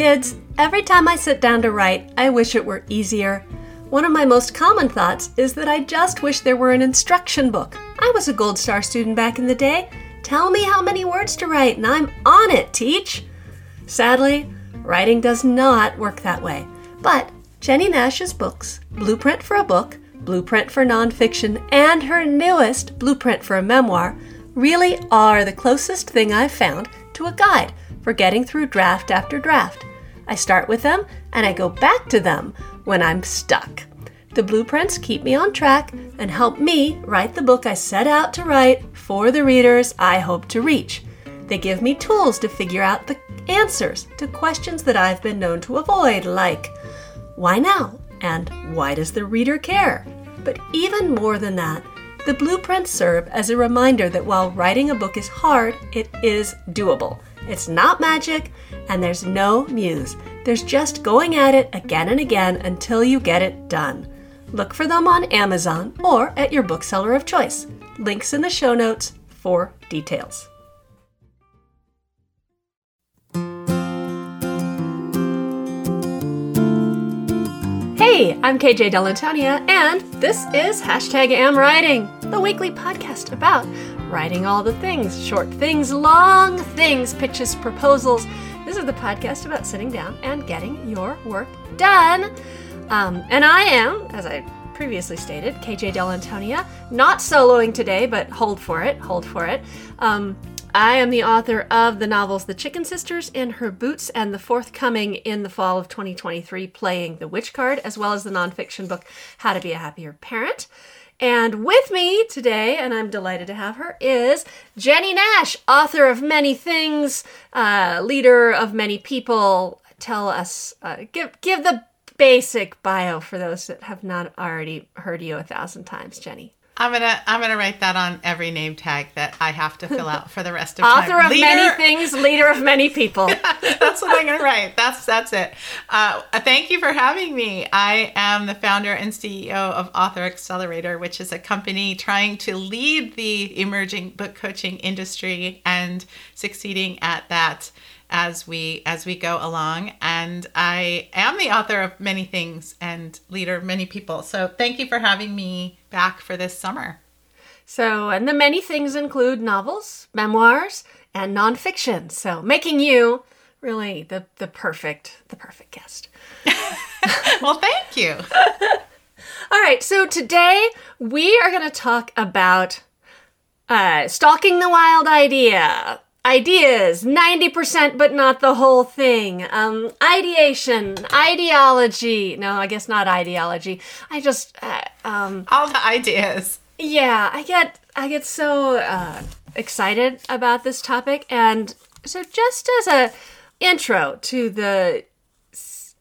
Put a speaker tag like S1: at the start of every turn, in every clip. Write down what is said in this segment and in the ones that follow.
S1: Kids, every time I sit down to write, I wish it were easier. One of my most common thoughts is that I just wish there were an instruction book. I was a Gold Star student back in the day. Tell me how many words to write, and I'm on it, teach. Sadly, writing does not work that way. But Jennie Nash's books, Blueprint for a Book, Blueprint for Nonfiction, and her newest, Blueprint for a Memoir, really are the closest thing I've found to a guide for getting through draft after draft. I start with them and I go back to them when I'm stuck. The blueprints keep me on track and help me write the book I set out to write for the readers I hope to reach. They give me tools to figure out the answers to questions that I've been known to avoid, like why now? And why does the reader care? But even more than that, the blueprints serve as a reminder that while writing a book is hard, it is doable. It's not magic, and there's no muse. There's just going at it again and again until you get it done. Look for them on Amazon or at your bookseller of choice. Links in the show notes for details. Hey, I'm KJ Dell'Antonia, and this is Hashtag Am Writing, the weekly podcast about writing all the things short things, long things, pitches, proposals. This is the podcast about sitting down and getting your work done. Um, and I am, as I previously stated, KJ Dell'Antonia, not soloing today, but hold for it, hold for it. Um, I am the author of the novels The Chicken Sisters and Her Boots, and the forthcoming in the fall of 2023, Playing the Witch Card, as well as the nonfiction book How to Be a Happier Parent. And with me today, and I'm delighted to have her, is Jennie Nash, author of many things, uh, leader of many people. Tell us, uh, give give the basic bio for those that have not already heard you a thousand times, Jennie.
S2: I'm gonna I'm gonna write that on every name tag that I have to fill out for the rest of
S1: Author
S2: time.
S1: of leader, many things, leader of many people.
S2: that's what I'm gonna write. That's that's it. Uh, thank you for having me. I am the founder and CEO of Author Accelerator, which is a company trying to lead the emerging book coaching industry and succeeding at that as we as we go along. And i am the author of many things and leader of many people. So thank you for having me back for this summer.
S1: So and the many things include novels memoirs and nonfiction. So making you really the the perfect the perfect guest.
S2: Well thank you.
S1: All right. So today we are going to talk about uh, stalking the wild idea ideas 90% but not the whole thing. Um ideation ideology. No i guess not ideology. I just uh, um
S2: all the ideas.
S1: Yeah i get i get so uh excited about this topic. And so just as a intro to the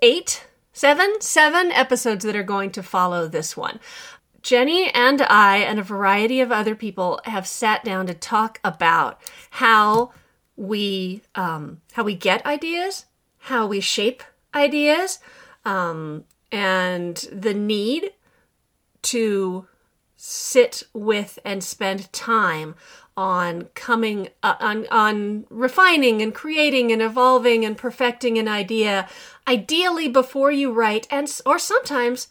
S1: eight seven seven episodes that are going to follow this one Jennie and I and a variety of other people have sat down to talk about how we um, how we get ideas, how we shape ideas, um, and the need to sit with and spend time on coming uh, on on refining and creating and evolving and perfecting an idea ideally before you write and or sometimes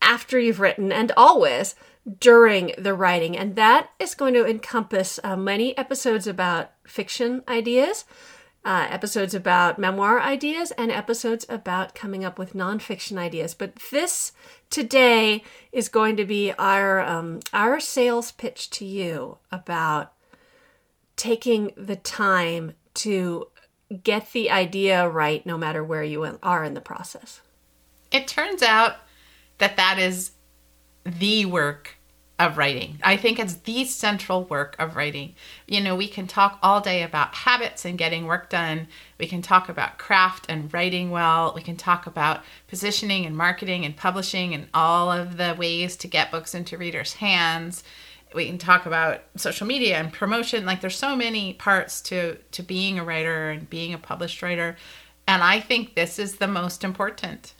S1: after you've written and always during the writing. And that is going to encompass uh, many episodes about fiction ideas, uh, episodes about memoir ideas, and episodes about coming up with nonfiction ideas. But this today is going to be our um, our sales pitch to you about taking the time to get the idea right, no matter where you are in the process.
S2: It turns out that that is the work of writing. I think it's the central work of writing. You know, we can talk all day about habits and getting work done. We can talk about craft and writing well. We can talk about positioning and marketing and publishing and all of the ways to get books into readers' hands. We can talk about social media and promotion. Like there's so many parts to to being a writer and being a published writer. And I think this is the most important.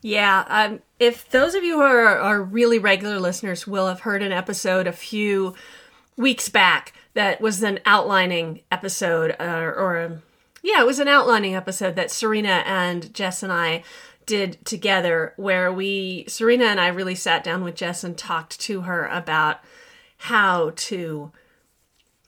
S1: Yeah, um, if those of you who are, are really regular listeners will have heard an episode a few weeks back that was an outlining episode uh, or a, Yeah, it was an outlining episode that Serena and Jess and I did together where we Serena and I really sat down with Jess and talked to her about how to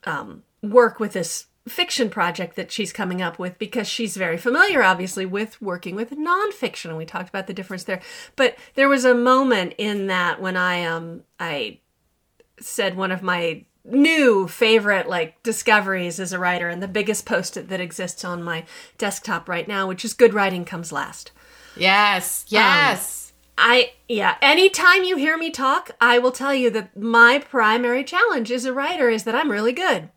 S1: um, work with this fiction project that she's coming up with because she's very familiar obviously with working with nonfiction and we talked about the difference there but there was a moment in that when i um i said one of my new favorite like discoveries as a writer and the biggest post-it that exists on my desktop right now which is good writing comes last
S2: Yes. Yes.
S1: I yeah, anytime you hear me talk, I will tell you that my primary challenge as a writer is that I'm really good.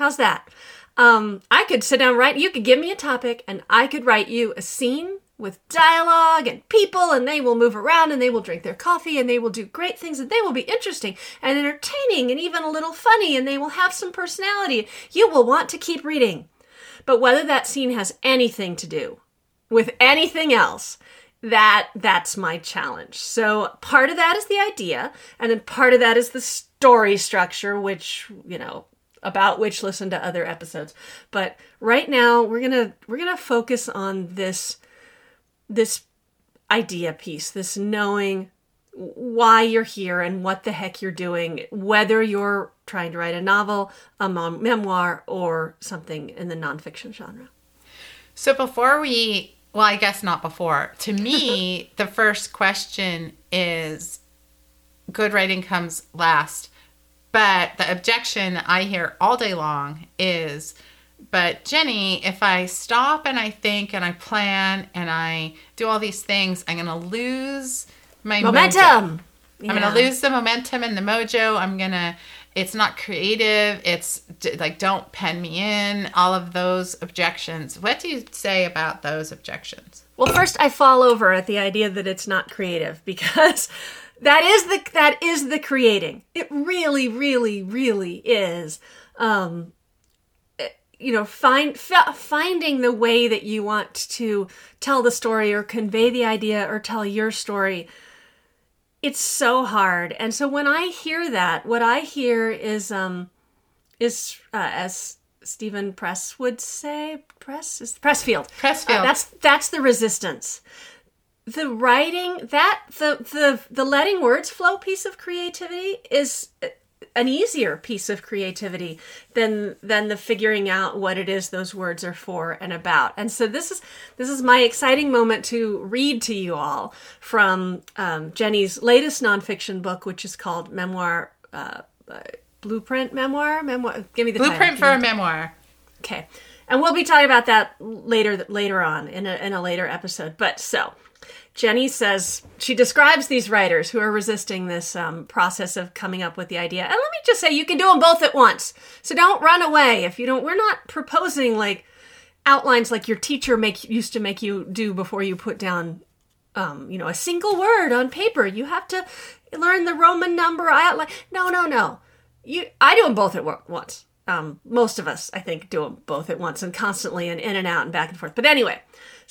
S1: How's that? Um, I could sit down write. You could give me a topic, and I could write you a scene with dialogue and people, and they will move around, and they will drink their coffee, and they will do great things, and they will be interesting and entertaining, and even a little funny, and they will have some personality. You will want to keep reading. But whether that scene has anything to do with anything else that that's my challenge so part of that is the idea and then part of that is the story structure which you know about which listen to other episodes but right now we're gonna we're gonna focus on this this idea piece this knowing why you're here and what the heck you're doing whether you're trying to write a novel a mem- memoir or something in the nonfiction genre
S2: So before we, well, I guess not before. To me, the first question is good writing comes last. But the objection I hear all day long is, but Jennie, if I stop and I think and I plan and I do all these things, I'm going to lose my
S1: momentum
S2: I'm gonna lose the momentum and the mojo. I'm gonna. It's not creative. It's d- like don't pen me in. All of those objections. What do you say about those objections?
S1: Well, first I fall over at the idea that it's not creative because that is the that is the creating. It really, really, really is. Um, eh, you know, find f- finding the way that you want to tell the story or convey the idea or tell your story. It's so hard, and so when I hear that, what I hear is um, is uh, as Stephen Press would say, Press is Pressfield.
S2: Pressfield.
S1: Uh, that's that's the resistance. The writing that the the the letting words flow piece of creativity is an easier piece of creativity than than the figuring out what it is those words are for and about. And so this is this is my exciting moment to read to you all from um, Jennie's latest nonfiction book, which is called Memoir. Uh, uh, Blueprint memoir, memoir. Give me the title.
S2: Blueprint
S1: Give
S2: for a memoir.
S1: Okay. And we'll be talking about that later later on in a, in a later episode. But so, Jennie says she describes these writers who are resisting this um, process of coming up with the idea. And let me just say, you can do them both at once. So don't run away if you don't. We're not proposing like outlines like your teacher make used to make you do before you put down, um, you know, a single word on paper. You have to learn the Roman number outline. No, no, no. You, I do them both at once. Um, most of us, I think, do them both at once and constantly and in and out and back and forth. But anyway,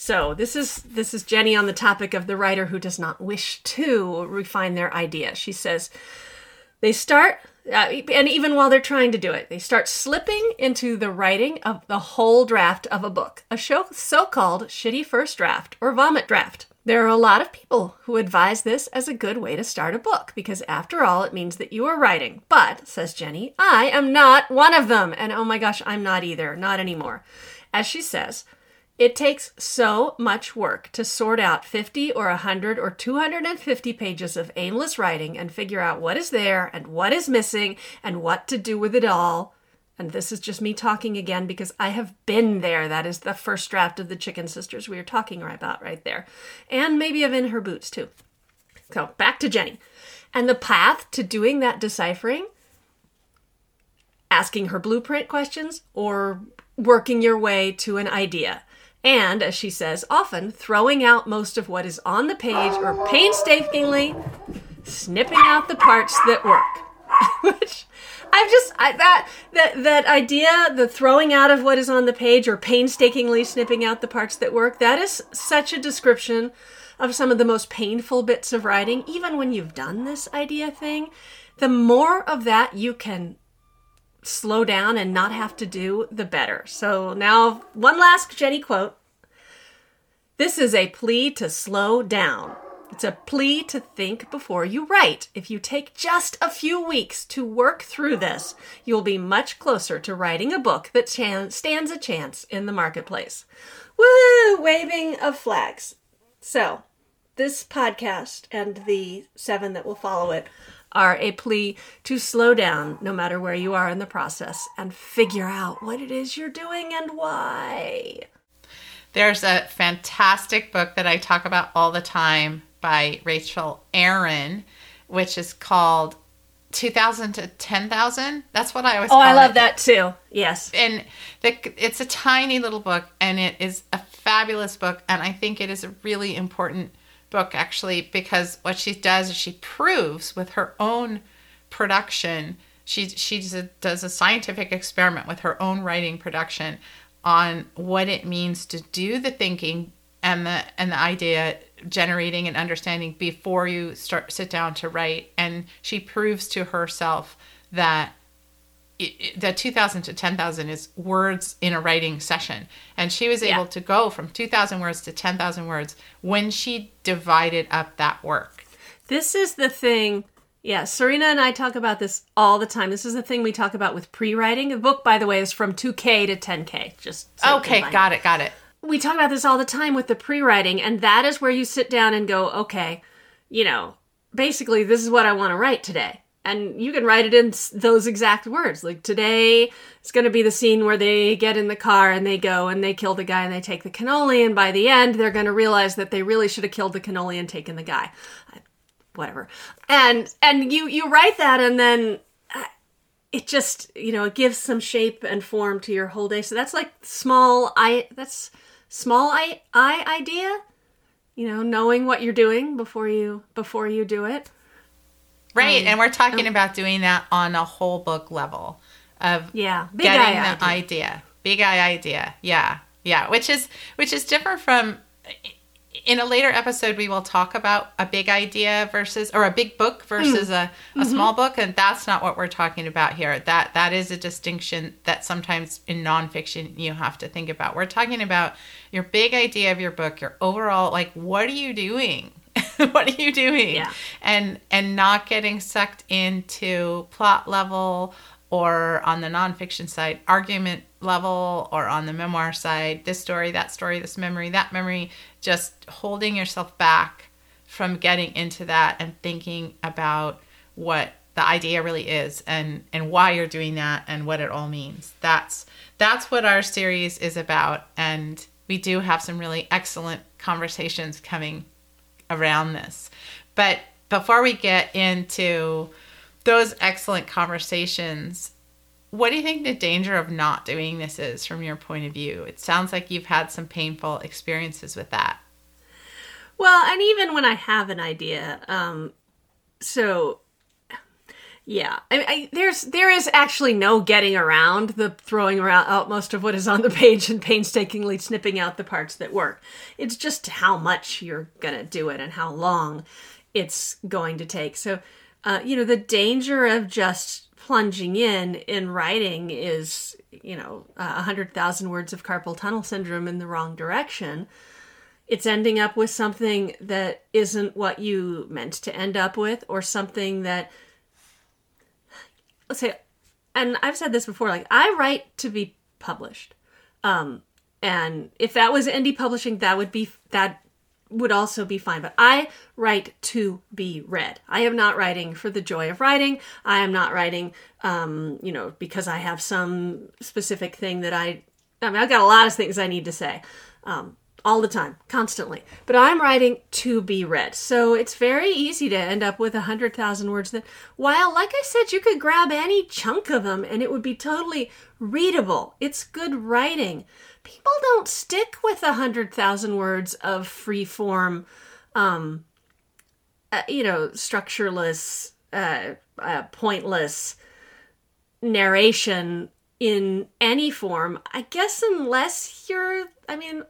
S1: so this is this is Jennie on the topic of the writer who does not wish to refine their idea. She says they start, uh, and even while they're trying to do it, they start slipping into the writing of the whole draft of a book, a show so-called shitty first draft or vomit draft. There are a lot of people who advise this as a good way to start a book because, after all, it means that you are writing. But, says Jennie, I am not one of them. And oh my gosh, I'm not either. Not anymore. As she says, it takes so much work to sort out 50 or 100 or 250 pages of aimless writing and figure out what is there and what is missing and what to do with it all. And this is just me talking again because I have been there. That is the first draft of the Chicken Sisters we were talking about right there. And maybe of In Her Boots too. So back to Jennie. And the path to doing that deciphering, asking her blueprint questions or working your way to an idea. And, as she says, often throwing out most of what is on the page or painstakingly snipping out the parts that work. Which I've just I, that that that idea, the throwing out of what is on the page or painstakingly snipping out the parts that work, that is such a description of some of the most painful bits of writing, even when you've done this idea thing. The more of that you can slow down and not have to do, the better. So now, one last Jennie quote. This is a plea to slow down. It's a plea to think before you write. If you take just a few weeks to work through this, you'll be much closer to writing a book that chan- stands a chance in the marketplace. Woo! Waving of flags. So, this podcast and the seven that will follow it are a plea to slow down no matter where you are in the process and figure out what it is you're doing and why.
S2: There's a fantastic book that I talk about all the time by Rachel Aaron, which is called 2000 to 10,000. That's what I always
S1: Oh, I love
S2: it.
S1: that too. Yes.
S2: And the, it's a tiny little book, and it is a fabulous book. And I think it is a really important book, actually, because what she does is she proves with her own production. She she does a, does a scientific experiment with her own writing production on what it means to do the thinking and the and the idea generating and understanding before you start sit down to write and she proves to herself that that 2000 to 10,000 is words in a writing session and she was able
S1: Yeah.
S2: to go from 2000 words to 10,000 words when she divided up that work
S1: This is the thing. Yeah, Serena and I talk about this all the time. This is the thing we talk about with pre-writing. The book, by the way, is from 2K to 10K. Just so
S2: okay got it got it
S1: we talk about this all the time with the pre-writing and that is where you sit down and go okay you know basically this is what i want to write today and you can write it in those exact words. Like today it's going to be the scene where they get in the car and they go and they kill the guy and they take the cannoli and by the end they're going to realize that they really should have killed the cannoli and taken the guy. Whatever. And and you you write that and then uh, it just you know it gives some shape and form to your whole day. So that's like small i that's small i i idea you know knowing what you're doing before you before you do it
S2: right and we're
S1: um,
S2: talking about doing that on a whole book level of
S1: yeah big
S2: getting
S1: eye
S2: the
S1: idea.
S2: idea. big eye idea yeah yeah which is which is different from in a later episode we will talk about a big idea versus or a big book versus a, a small book and that's not what we're talking about here that that is a distinction that sometimes in nonfiction you have to think about we're talking about your big idea of your book your overall like what are you doing what are you doing?
S1: Yeah.
S2: and and not getting sucked into plot level or on the nonfiction side argument level or on the memoir side this story that story this memory that memory just holding yourself back from getting into that and thinking about what the idea really is and and why you're doing that and what it all means. That's that's what our series is about. And we do have some really excellent conversations coming around this. But before we get into those excellent conversations, what do you think the danger of not doing this is from your point of view? It sounds like you've had some painful experiences with that.
S1: well and even when i have an idea um so yeah. I, I there's there is actually no getting around the throwing around out most of what is on the page and painstakingly snipping out the parts that work. It's just how much you're gonna do it and how long it's going to take. So uh, you know the danger of just plunging in in writing is you know a hundred thousand words of carpal tunnel syndrome in the wrong direction. It's ending up with something that isn't what you meant to end up with or something that say and i've said this before like i write to be published. Um and if that was indie publishing that would be that would also be fine. But i write to be read. I am not writing for the joy of writing. I am not writing um you know because i have some specific thing that i i mean i've got a lot of things i need to say. Um all the time, constantly. But I'm writing to be read. So it's very easy to end up with a 100,000 words that, while, like I said, you could grab any chunk of them and it would be totally readable. It's good writing. People don't stick with a 100,000 words of free form, um, uh, you know, structureless, uh, uh, pointless narration in any form. I guess unless you're, I mean,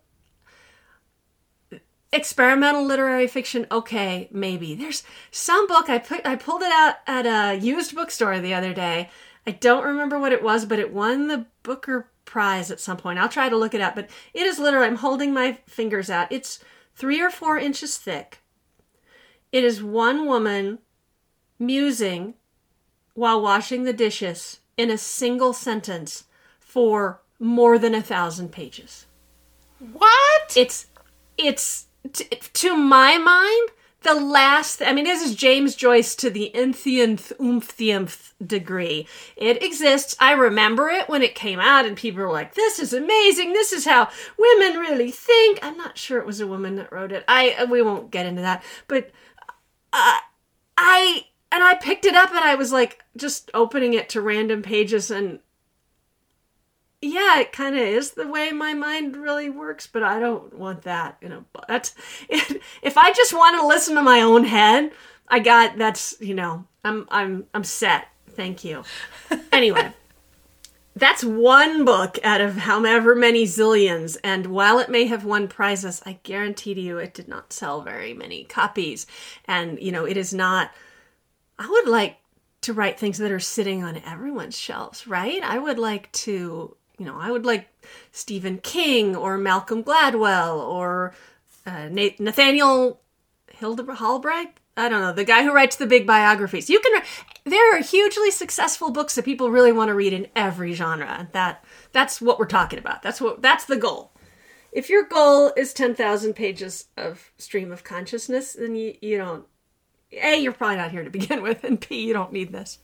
S1: experimental literary fiction okay maybe there's some book i put i pulled it out at a used bookstore the other day I don't remember what it was, but it won the Booker Prize at some point. I'll try to look it up, but it is literally, I'm holding my fingers out. It's three or four inches thick. It is one woman musing while washing the dishes in a single sentence for more than a thousand pages.
S2: What?
S1: It's, it's, to my mind, the last i mean this is james joyce to the nth umphthiumth degree. It exists. I remember it when it came out and people were like this is amazing. This is how women really think. I'm not sure it was a woman that wrote it. I we won't get into that. But uh, i and i picked it up and i was like just opening it to random pages and yeah, it kind of is the way my mind really works, but I don't want that. You know, that's if I just want to listen to my own head, I got that's you know, I'm I'm I'm set. Thank you. Anyway, that's one book out of however many zillions, and while it may have won prizes, I guarantee to you it did not sell very many copies, and you know, it is not. I would like to write things that are sitting on everyone's shelves, right? I would like to you know, I would like Stephen King or Malcolm Gladwell or uh, Nathaniel Hildebrand Halbright. I don't know the guy who writes the big biographies. You can. There are hugely successful books that people really want to read in every genre. That that's what we're talking about. That's what that's the goal. If your goal is ten thousand pages of stream of consciousness, then you you don't. A, you're probably not here to begin with, and B, you don't need this.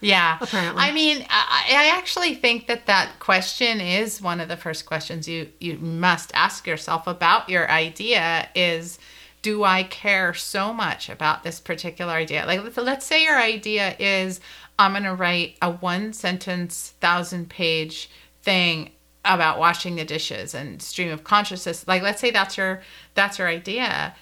S2: Yeah.
S1: Apparently.
S2: I mean, I, I, actually think that that question is one of the first questions you, you must ask yourself about your idea is, do I care so much about this particular idea? Like, let's, let's say your idea is, I'm going to write a one sentence, thousand page thing about washing the dishes and stream of consciousness. Like, let's say that's your, that's your idea.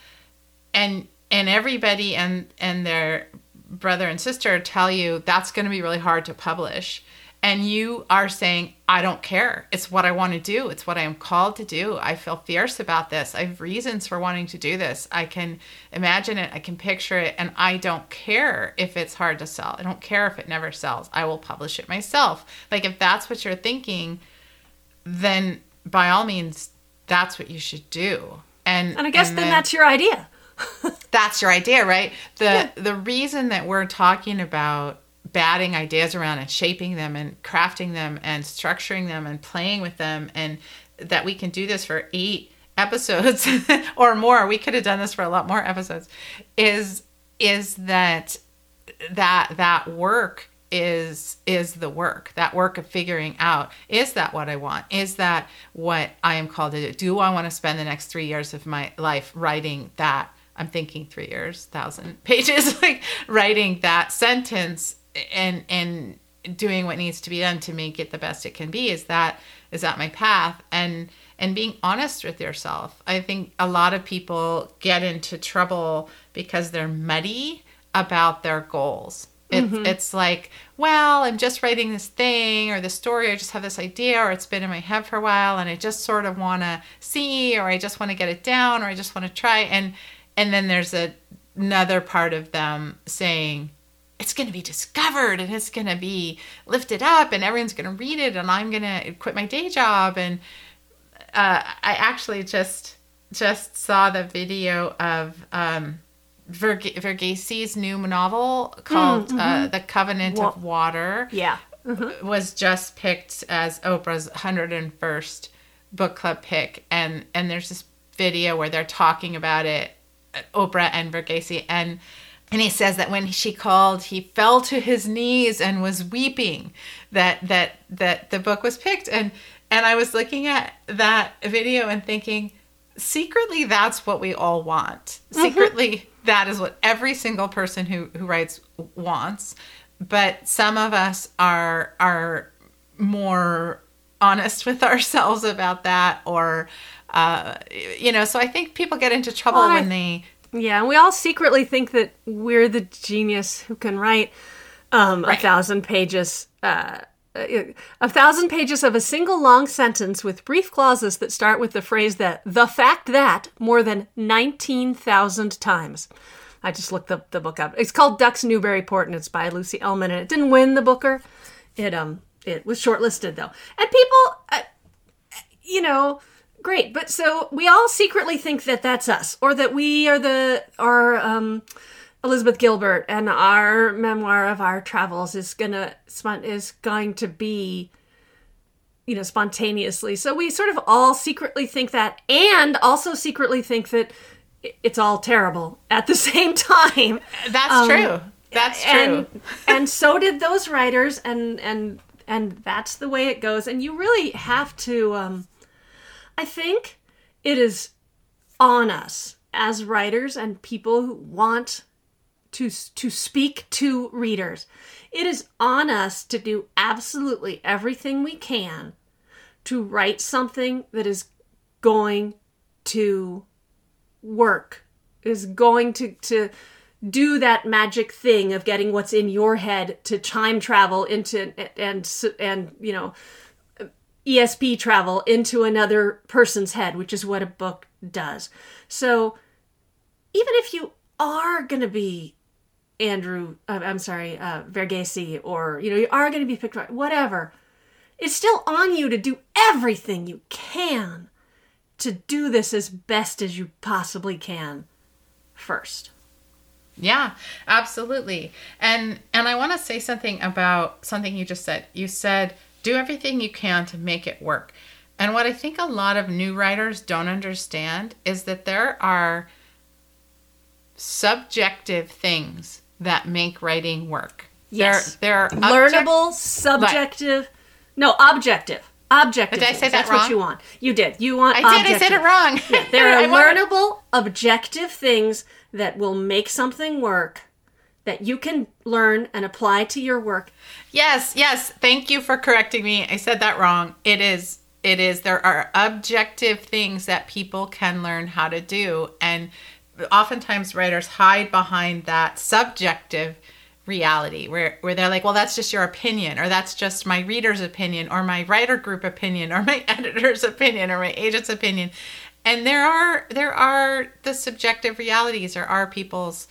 S2: And, and everybody and, and their brother and sister tell you that's going to be really hard to publish. And you are saying i don't care. It's what i want to do. It's what i am called to do. I feel fierce about this. I have reasons for wanting to do this. I can imagine it. I can picture it. And i don't care if it's hard to sell. I don't care if it never sells. I will publish it myself. Like if that's what you're thinking then by all means that's what you should do. And
S1: and i guess and then, then that's your idea
S2: that's your idea, right? The yeah. the reason that we're talking about batting ideas around and shaping them and crafting them and structuring them and playing with them and that we can do this for 8 episodes or more. We could have done this for a lot more episodes. Is is that that that work is is the work that work of figuring out is that what i want is that what i am called to do do i want to spend the next three years of my life writing that I'm thinking three years, thousand pages, like writing that sentence and and doing what needs to be done to make it the best it can be. Is that is that my path? And and being honest with yourself. I think a lot of people get into trouble because they're muddy about their goals. It's, mm-hmm. it's like, well, I'm just writing this thing or this story, I just have this idea, or it's been in my head for a while, and I just sort of want to see, or I just want to get it down, or I just want to try. And and then there's a, another part of them saying it's going to be discovered and it's going to be lifted up and everyone's going to read it and i'm going to quit my day job and uh, i actually just just saw the video of um, Verg- new novel called mm, uh, mm-hmm. uh, The Covenant Wa- of Water.
S1: Yeah.
S2: Mm-hmm. Was just picked as Oprah's 101st book club pick. And, and there's this video where they're talking about it Oprah and Verghese and and he says that when she called he fell to his knees and was weeping that that that the book was picked. And and I was looking at that video and thinking secretly that's what we all want. Mm-hmm. secretly that is what every single person who who writes wants. But some of us are are more honest with ourselves about that or uh, you know, so I think people get into trouble well, when they.
S1: Yeah, and we all secretly think that we're the genius who can write um, right. a thousand pages. Uh, a thousand pages of a single long sentence with brief clauses that start with the phrase that the fact that more than 19,000 times. I just looked the, the book up. It's called Ducks Newburyport and it's by Lucy Ellmann and it didn't win the Booker, It um it was shortlisted though, and people, uh, you know, great. But so we all secretly think that that's us, or that we are the are um Elizabeth Gilbert, and our memoir of our travels is gonna is going to be you know spontaneously so we sort of all secretly think that and also secretly think that it's all terrible at the same time
S2: That's true. That's true.
S1: and and so did those writers and and and that's the way it goes and you really have to um i think it is on us as writers and people who want to to speak to readers. It is on us to do absolutely everything we can to write something that is going to work is going to to do that magic thing of getting what's in your head to time travel into and and you know ESP travel into another person's head, which is what a book does. So even if you are going to be Andrew, uh, I'm sorry, uh, or you know you are going to be picked, right, whatever, it's still on you to do everything you can to do this as best as you possibly can first.
S2: Yeah, absolutely. And and I want to say something about something you just said. You said do everything you can to make it work. And what I think a lot of new writers don't understand is that there are subjective things that make writing work.
S1: Yes.
S2: There, there are object-
S1: learnable, subjective, no, objective. Objective.
S2: Did I say that
S1: That's what
S2: wrong?
S1: you want. You did. You want.
S2: I did. I said it wrong.
S1: Yeah, there are learnable, objective things that will make something work that you can learn and apply to your work.
S2: Yes, yes. Thank you for correcting me. I said that wrong. It is it is there are objective things that people can learn how to do and oftentimes writers hide behind that subjective reality where where they're like, "Well, that's just your opinion or that's just my reader's opinion or my writer group opinion or my editor's opinion or my agent's opinion." And there are there are the subjective realities there are people's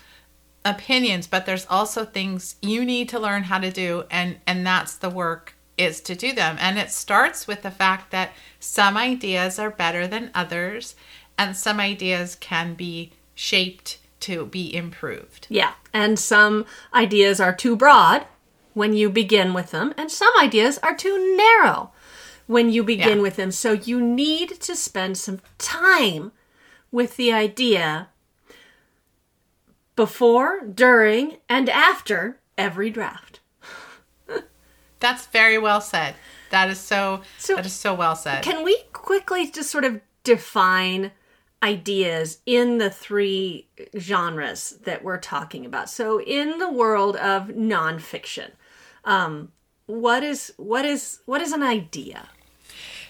S2: opinions but there's also things you need to learn how to do and and that's the work is to do them and it starts with the fact that some ideas are better than others and some ideas can be shaped to be improved
S1: Yeah, and some ideas are too broad when you begin with them, and some ideas are too narrow when you begin
S2: Yeah.
S1: with them. So you need to spend some time with the idea before, during, and after every draft.
S2: that's very well said that is so,
S1: So-
S2: that is so well said
S1: Can we quickly just sort of define ideas in the three genres that we're talking about? So, in the world of nonfiction, um, what is what is what is an idea?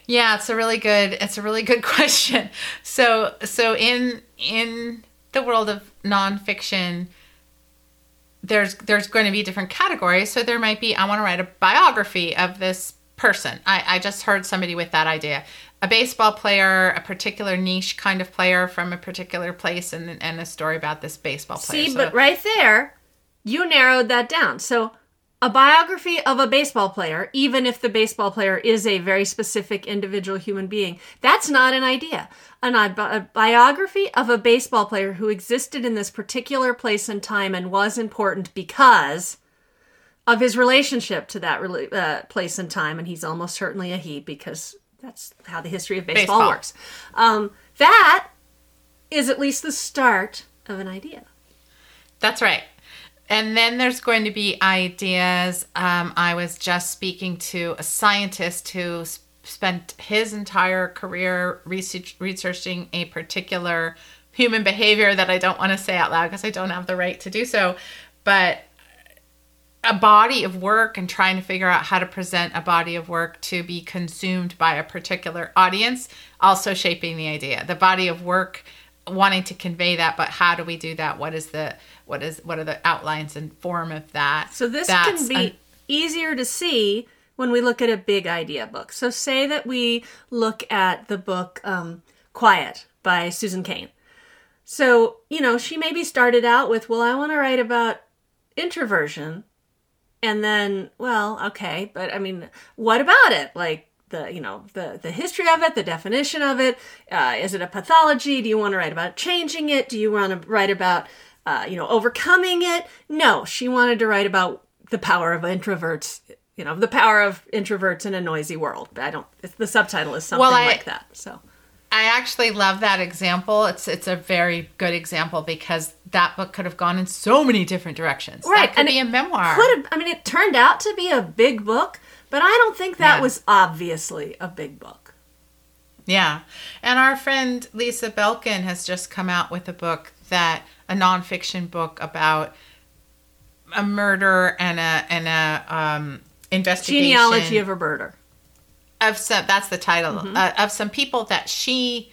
S2: Yeah, it's a really good it's a really good question. So so in in the world of nonfiction, there's there's going to be different categories. So there might be I want to write a biography of this person. I, I just heard somebody with that idea. A baseball player, a particular niche kind of player from a particular place and and a story about this baseball player.
S1: See,
S2: So-
S1: but right there, you narrowed that down. So, a biography of a baseball player, even if the baseball player is a very specific individual human being, that's not an idea. An, a, biography of a baseball player who existed in this particular place and time and was important because of his relationship to that uh, place and time, and he's almost certainly a he because that's how the history of baseball,
S2: Baseball.
S1: works. Um, that is at least the start of an idea.
S2: That's right. And then there's going to be ideas. Um, I was just speaking to a scientist who s- spent his entire career research, researching a particular human behavior that I don't want to say out loud because I don't have the right to do so. But a body of work and trying to figure out how to present a body of work to be consumed by a particular audience, also shaping the idea. The body of work wanting to convey that, but how do we do that? What is the what is what are the outlines and form of that?
S1: So this
S2: That's
S1: can be
S2: an-
S1: easier to see when we look at a big idea book. So say that we look at the book um, Quiet by Susan Cain. So, you know, she maybe started out with, well, I want to write about introversion and then well okay but i mean what about it like the you know the the history of it the definition of it uh, is it a pathology do you want to write about changing it do you want to write about uh, you know overcoming it no she wanted to write about the power of introverts you know the power of introverts in a noisy world i don't the subtitle is something
S2: Well, I-
S1: like that so
S2: I actually love that example. It's it's a very good example because that book could have gone in so many different directions.
S1: Right,
S2: That could
S1: and
S2: be a memoir.
S1: could have i mean it turned out to be a big book but i don't think that
S2: Yeah.
S1: was obviously a big book
S2: Yeah. And our friend Lisa Belkin has just come out with a book that a nonfiction book about a murder and a and a um investigation
S1: genealogy of a murder.
S2: Of some that's the title.
S1: Mm-hmm.
S2: uh, of some people that she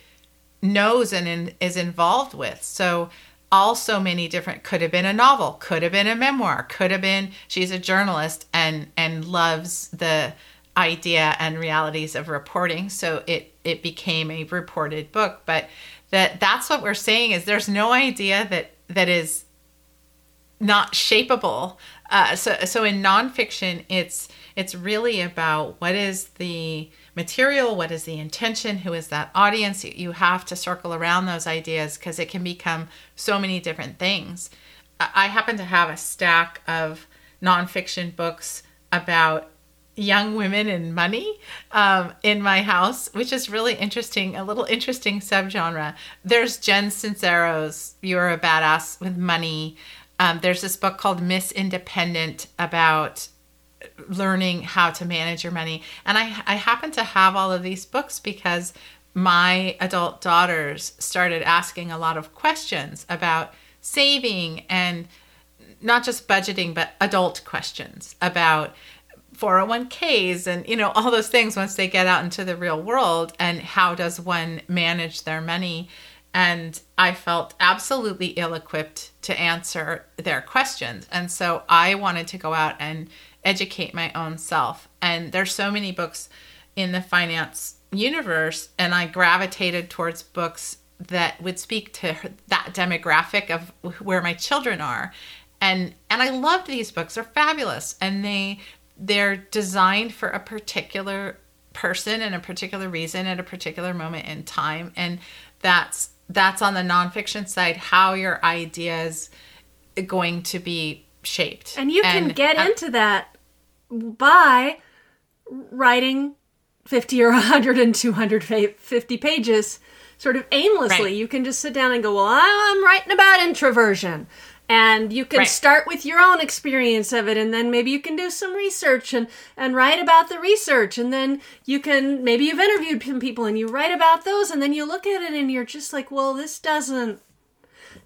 S2: knows and in, is involved with. So also many different could have been a novel could have been a memoir could have been she's a journalist and and loves the idea and realities of reporting so it it became a reported book but that that's what we're saying is there's no idea that that is not shapeable. Uh, so, so in nonfiction, it's it's really about what is the material, what is the intention, who is that audience. You- have to circle around those ideas because it can become so many different things. I happen to have a stack of nonfiction books about young women and money um, in my house, which is really interesting, a little interesting subgenre. There's Jen Sincero's You're a Badass with Money. Um, there's this book called Miss Independent about learning how to manage your money. And I, I happen to have all of these books because my adult daughters started asking a lot of questions about saving and not just budgeting, but adult questions about 401ks and you know all those things once they get out into the real world and how does one manage their money? And i felt absolutely ill-equipped to answer their questions. And so i wanted to go out and educate my own self. And there's so many books in the finance universe and i gravitated towards books that would speak to that demographic of where my children are. And and i loved these books. They're fabulous. And they they're designed for a particular person and a particular reason at a particular moment in time and that's that's on the nonfiction side how your ideas going to be shaped
S1: And you can get
S2: I-
S1: into that by writing 50 or 100 and 250 pages sort of aimlessly.
S2: Right.
S1: You can just sit down and go, Well, I'm writing about introversion. And you can
S2: Right.
S1: start with your own experience of it, and then maybe you can do some research and, and write about the research. And then you can, maybe you've interviewed some people and you write about those, and then you look at it and you're just like, well, this doesn't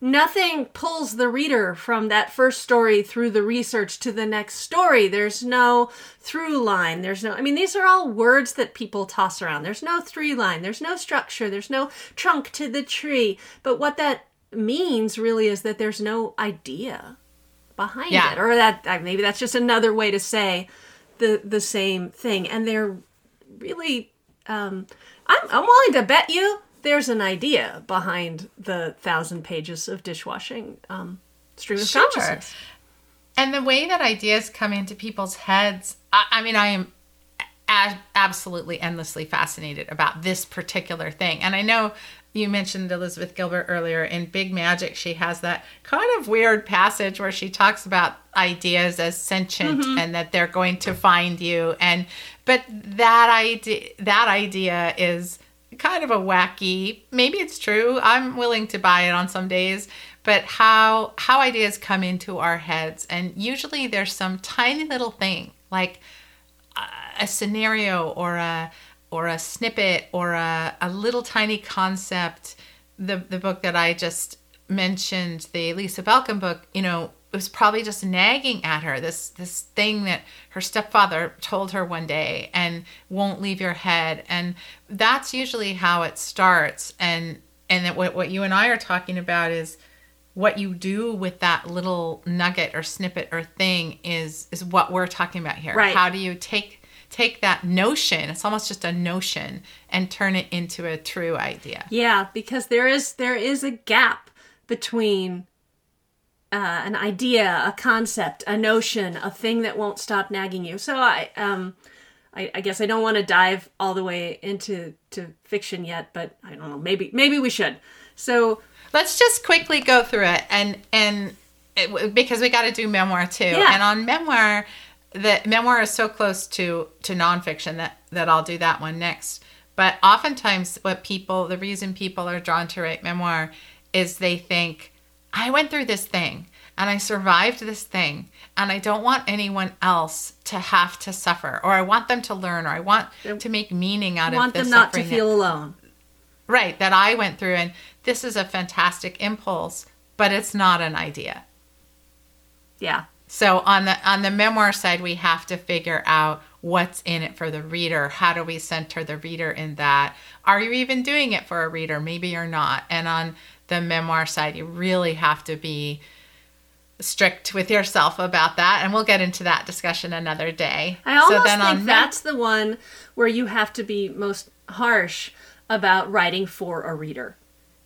S1: nothing pulls the reader from that first story through the research to the next story. There's no through line. There's no, I mean, these are all words that people toss around. There's no three line. There's no structure. There's no trunk to the tree. But what that means really is that there's no idea behind
S2: Yeah.
S1: it. Or that, maybe that's just another way to say the, the same thing. And they're really, um, I'm, I'm willing to bet you there's an idea behind the thousand pages of dishwashing um, stream of
S2: Sure.
S1: consciousness.
S2: And the way that ideas come into people's heads, I, I mean, I am a- absolutely endlessly fascinated about this particular thing. And I know you mentioned Elizabeth Gilbert earlier in Big Magic. She has that kind of weird passage where she talks about ideas as sentient mm-hmm. and that they're going to find you. And but that idea that idea is kind of a wacky. Maybe it's true. I'm willing to buy it on some days. But how how ideas come into our heads, and usually there's some tiny little thing like uh, a scenario or a or a snippet or a, a little tiny concept. The the book that I just mentioned, the Lisa Belkin book, you know, it was probably just nagging at her this this thing that her stepfather told her one day and won't leave your head. And that's usually how it starts. And and that what, what you and I are talking about is what you do with that little nugget or snippet or thing is is what we're talking about here.
S1: Right.
S2: How do you take take that notion, it's almost just a notion, and turn it into a true idea?
S1: Yeah, because there is there is a gap between uh, an idea, a concept, a notion, a thing that won't stop nagging you. So I, um, I, I guess I don't want to dive all the way into to fiction yet, but I don't know. Maybe maybe we should. So
S2: let's just quickly go through it and and it, because we got to do memoir too.
S1: Yeah.
S2: And on memoir, the memoir is so close to to nonfiction that that I'll do that one next. But oftentimes, what people the reason people are drawn to write memoir is they think I went through this thing and I survived this thing and I don't want anyone else to have to suffer or I want them to learn or I want to make meaning out
S1: I
S2: of
S1: want
S2: the
S1: them not to
S2: suffering that-
S1: feel alone.
S2: right that I went through and this is a fantastic impulse but it's not an idea.
S1: Yeah.
S2: So on the on the memoir side we have to figure out what's in it for the reader. How do we center the reader in that? Are you even doing it for a reader? Maybe you're not. And on the memoir side you really have to be strict with yourself about that and we'll get into that discussion another day.
S1: I almost think
S2: mem-
S1: that's the one where you have to be most harsh about writing for a reader.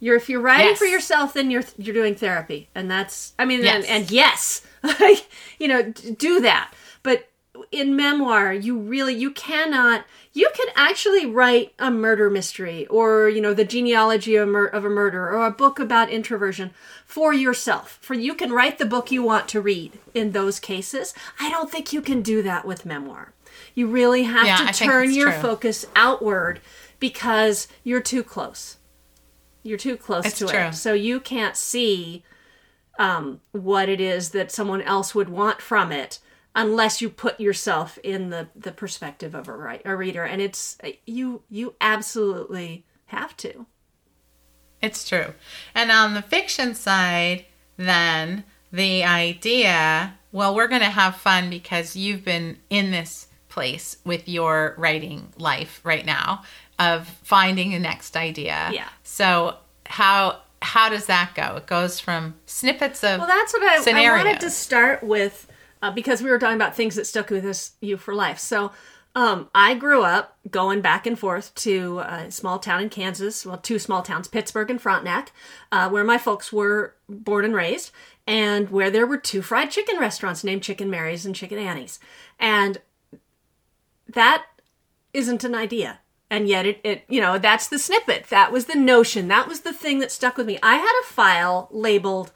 S1: You're if you're writing
S2: Yes.
S1: for yourself, then you're you're doing therapy, and that's I mean,
S2: Yes.
S1: and, and yes, you know, do that. But in memoir, you really you cannot. You can actually write a murder mystery, or you know, the genealogy of, mur- of a murder, or a book about introversion for yourself. For you can write the book you want to read in those cases. I don't think you can do that with memoir. You really have
S2: Yeah,
S1: to
S2: I
S1: turn your
S2: true.
S1: focus outward because you're too close. You're too close
S2: It's
S1: to
S2: true.
S1: it. So you can't see um, what it is that someone else would want from it unless you put yourself in the, the perspective of a, write, a reader. And it's you you absolutely have to.
S2: It's true. And on the fiction side, then the idea, well, we're going to have fun because you've been in this place with your writing life right now of finding the next idea.
S1: Yeah.
S2: So how how does that go? It goes from snippets of
S1: Well, that's what I, I wanted to start with uh, because we were talking about things that stuck with us you for life. So um, I grew up going back and forth to a small town in Kansas, well, two small towns, Pittsburg and Frontenac, uh, where my folks were born and raised, and where there were two fried chicken restaurants named Chicken Mary's and Chicken Annie's. And that isn't an idea. And yet it, it, you know, that's the snippet. That was the notion. That was the thing that stuck with me. I had a file labeled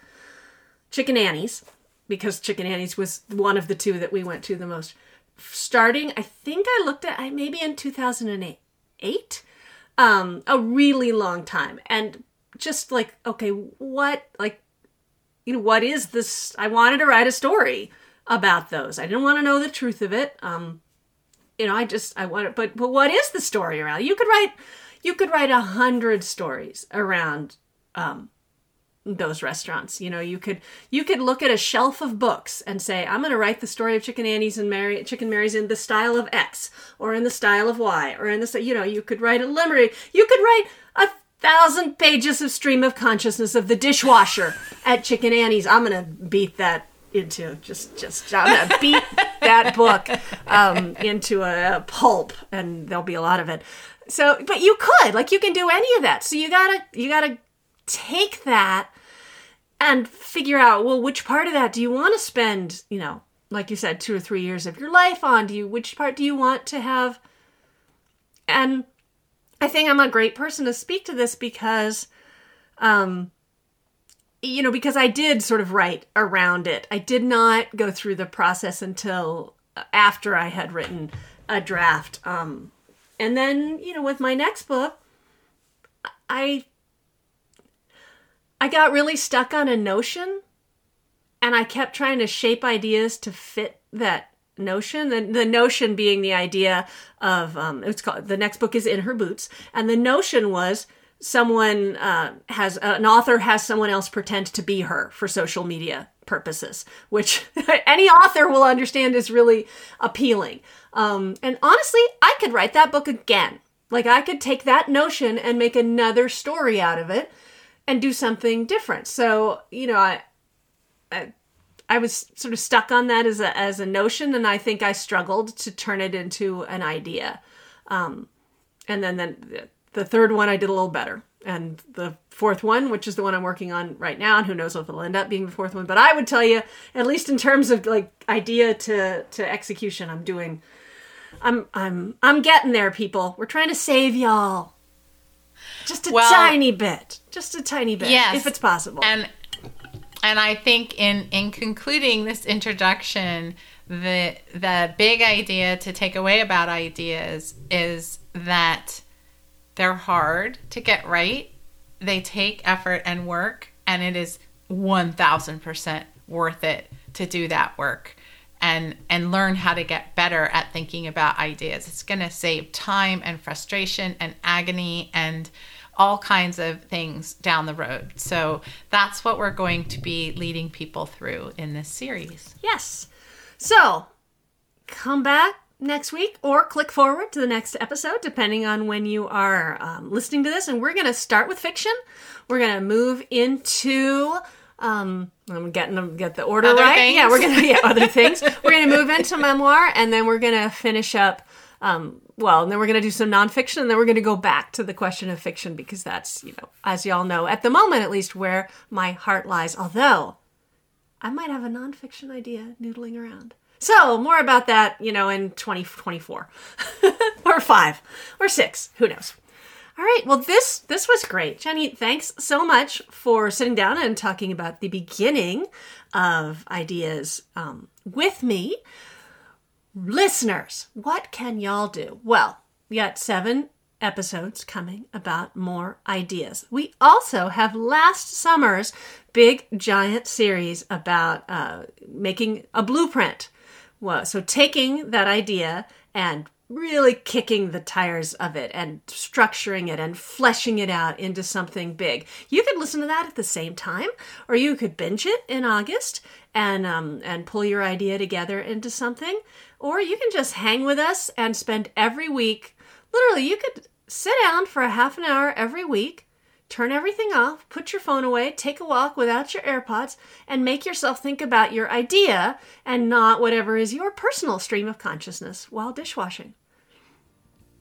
S1: Chicken Annie's because Chicken Annie's was one of the two that we went to the most. Starting, I think I looked at I maybe in 2008, um, a really long time, and just like, okay, what, like, you know, what is this? I wanted to write a story about those. I didn't want to know the truth of it. Um, you know, I just I wanted, but but what is the story around? You could write, you could write a hundred stories around um, those restaurants. You know, you could you could look at a shelf of books and say, I'm going to write the story of Chicken Annie's and Mary Chicken Mary's in the style of X or in the style of Y or in the you know you could write a limerick. You could write a thousand pages of stream of consciousness of the dishwasher at Chicken Annie's. I'm going to beat that into just just I'm gonna beat that book um, into a pulp, and there'll be a lot of it. So, but you could like you can do any of that. So you gotta you gotta take that and figure out well which part of that do you want to spend you know like you said two or three years of your life on do you which part do you want to have and i think i'm a great person to speak to this because um you know because i did sort of write around it i did not go through the process until after i had written a draft um and then you know with my next book i I got really stuck on a notion and I kept trying to shape ideas to fit that notion. The, the notion being the idea of, um, it's called, the next book is In Her Boots. And the notion was someone uh, has, an author has someone else pretend to be her for social media purposes, which any author will understand is really appealing. Um, and honestly, I could write that book again. Like I could take that notion and make another story out of it and do something different. So, you know, I, I I was sort of stuck on that as a as a notion, and I think I struggled to turn it into an idea. Um, and then then the, third one I did a little better. and the fourth one, which is the one I'm working on right now, and who knows if it'll end up being the fourth one. But I would tell you, at least in terms of like idea to to execution, I'm doing. I'm I'm I'm getting there, people. We're trying to save y'all. Just a
S2: Well-
S1: tiny bit. Just a tiny bit.
S2: Yes.
S1: If it's possible.
S2: and and I think in in concluding this introduction, the the big idea to take away about ideas is that they're hard to get right. They take effort and work, and it is one thousand percent worth it to do that work and and learn how to get better at thinking about ideas. It's going to save time and frustration and agony and all kinds of things down the road. So that's what we're going to be leading people through in this series.
S1: Yes. So, come back next week or click forward to the next episode, depending on when you are um, listening to this. And we're going to start with fiction. We're going to move into. Um, I'm getting them get the order
S2: Other
S1: right.
S2: things?
S1: Yeah, we're gonna yeah other things. We're gonna move into memoir, and then we're gonna finish up. Um, well, and then we're gonna do some nonfiction, and then we're gonna go back to the question of fiction because that's you know, as y'all know, at the moment at least, where my heart lies. Although I might have a nonfiction idea noodling around. So more about that, you know, in 2024 or five or six, who knows. All right, well this this was great, Jennie. Thanks so much for sitting down and talking about the beginning of ideas um, with me. Listeners, what can y'all do? Well, we got seven episodes coming about more ideas. We also have last summer's big giant series about uh, making a blueprint. Well, so taking that idea and really kicking the tires of it and structuring it and fleshing it out into something big. You could listen to that at the same time, or you could binge it in August and um, and pull your idea together into something, or you can just hang with us and spend every week. Literally, you could sit down for a half an hour every week turn everything off, put your phone away, take a walk without your AirPods, and make yourself think about your idea and not whatever is your personal stream of consciousness while dishwashing.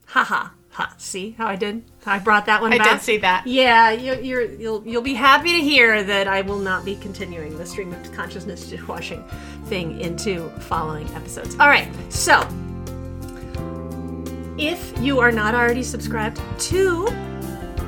S1: Ha ha ha! See how I did? I brought that one
S2: I
S1: back.
S2: I did see that.
S1: Yeah, you, you're you'll you'll be happy to hear that I will not be continuing the stream of consciousness dishwashing thing into following episodes. All right, so if you are not already subscribed to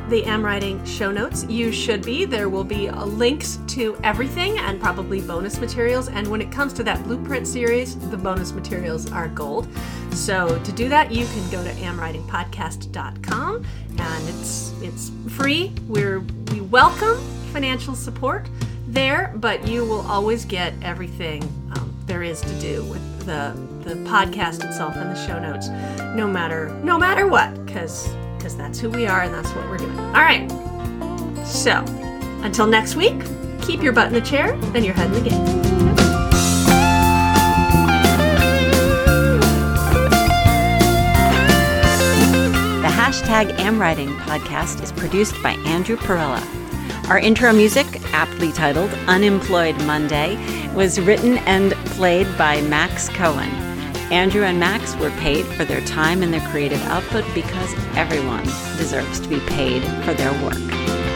S1: the Am Writing show notes. You should be. There will be links to everything and probably bonus materials. And when it comes to that blueprint series, the bonus materials are gold. So to do that, you can go to amwritingpodcast.com and it's it's free. We're we welcome financial support there, but you will always get everything um, there is to do with the the podcast itself and the show notes, no matter no matter what, because because that's who we are and that's what we're doing. All right. So until next week, keep your butt in the chair and your head in the game.
S3: The hashtag AmWriting podcast is produced by Andrew Perella. Our intro music, aptly titled Unemployed Monday, was written and played by Max Cohen. Andrew and Max were paid for their time and their creative output because everyone deserves to be paid for their work.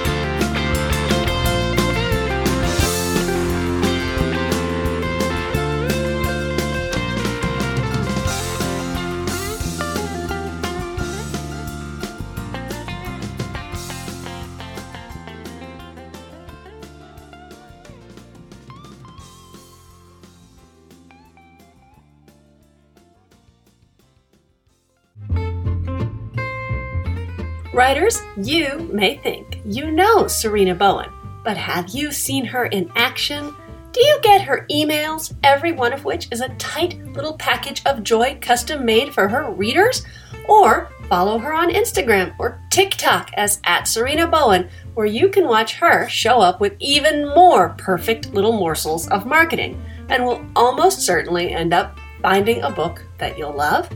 S1: You may think you know Sarina Bowen, but have you seen her in action? Do you get her emails, every one of which is a tight little package of joy custom made for her readers? Or follow her on Instagram or TikTok as at Sarina Bowen, where you can watch her show up with even more perfect little morsels of marketing and will almost certainly end up finding a book that you'll love.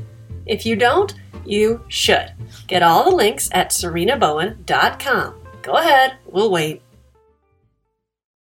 S1: If you don't, you should. Get all the links at sarinabowen.com. Go ahead, we'll wait.